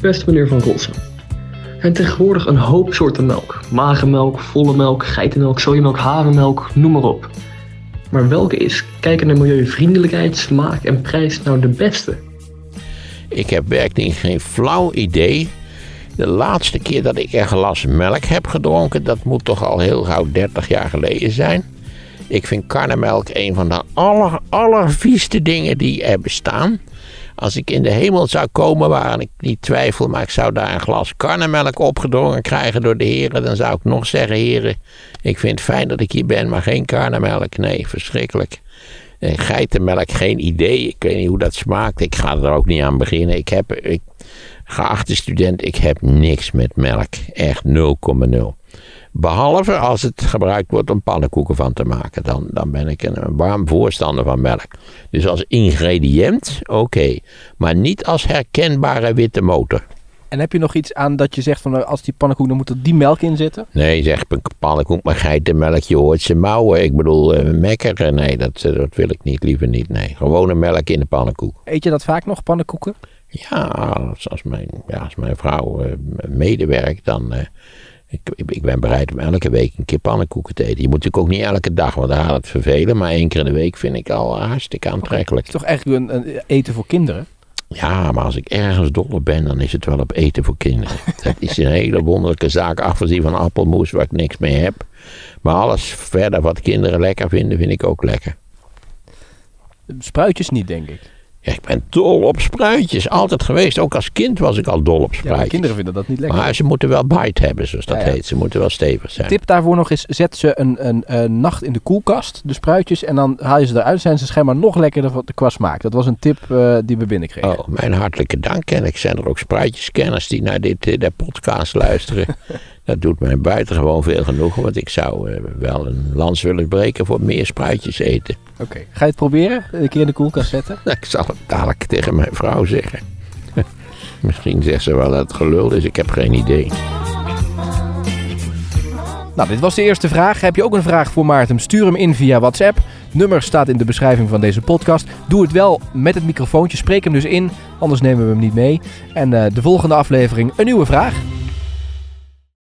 Beste meneer Van Rossum. Er zijn tegenwoordig een hoop soorten melk. Magermelk, volle melk, geitenmelk, sojamelk, havermelk, noem maar op. Maar welke is, kijken naar milieuvriendelijkheid, smaak en prijs, nou de beste? Ik heb werkelijk geen flauw idee. De laatste keer dat ik een glas melk heb gedronken, dat moet toch al heel gauw 30 jaar geleden zijn. Ik vind karnemelk een van de aller, allervieste dingen die er bestaan. Als ik in de hemel zou komen, waaraan ik niet twijfel, maar ik zou daar een glas karnemelk opgedrongen krijgen door de heren, dan zou ik nog zeggen, heren, ik vind het fijn dat ik hier ben, maar geen karnemelk. Nee, verschrikkelijk. En geitenmelk, geen idee. Ik weet niet hoe dat smaakt. Ik ga er ook niet aan beginnen. Ik heb, ik, geachte student, ik heb niks met melk. Echt 0,0. Behalve als het gebruikt wordt om pannenkoeken van te maken. Dan, dan ben ik een, warm voorstander van melk. Dus als ingrediënt, oké. Maar niet als herkenbare witte motor. En heb je nog iets aan dat je zegt van nou, als die pannenkoek, dan moet er die melk in zitten? Nee, zeg een pannenkoek, maar geitenmelk, je hoort ze mouwen. Ik bedoel, uh, mekkeren, nee, dat, eh, dat wil ik niet, liever niet. Nee, gewone melk in de pannenkoek. Eet je dat vaak nog, pannenkoeken? Ja, als mijn, ja, als mijn vrouw uh, medewerkt, dan... Ik, ik, ben bereid om elke week een keer pannenkoeken te eten. Je moet natuurlijk ook niet elke dag, want dan gaat het vervelen. Maar één keer in de week vind ik al hartstikke aantrekkelijk. Het is toch eigenlijk een, een, eten voor kinderen? Ja, maar als ik ergens dol op ben, dan is het wel op eten voor kinderen. Dat is een hele wonderlijke zaak, afgezien van appelmoes waar ik niks mee heb. Maar alles verder wat kinderen lekker vinden, vind ik ook lekker. Spruitjes niet, denk ik. Ja, ik ben dol op spruitjes. Altijd geweest. Ook als kind was ik al dol op spruitjes. Ja, kinderen vinden dat niet lekker. Maar ze moeten wel bite hebben, zoals dat heet. Ze moeten wel stevig zijn. tip daarvoor nog is, zet ze een, een, een, nacht in de koelkast, de spruitjes. En dan haal je ze eruit. Zijn ze schijnbaar nog lekkerder qua smaak. Dat was een tip uh, die we binnenkregen. Oh, mijn hartelijke dank. En ik zijn er ook spruitjeskenners die naar dit, uh, de podcast luisteren. Dat doet mij buitengewoon veel genoegen, want ik zou uh, wel een lans willen breken voor meer spruitjes eten. Oké, ga je het proberen? Een keer in de koelkast zetten? ik zal het dadelijk tegen mijn vrouw zeggen. Misschien zegt ze wel dat het gelul is, ik heb geen idee. Nou, dit was de eerste vraag. Heb je ook een vraag voor Maarten? Stuur hem in via WhatsApp. Nummer staat in de beschrijving van deze podcast. Doe het wel met het microfoontje. Spreek hem dus in, anders nemen we hem niet mee. En uh, de volgende aflevering een nieuwe vraag.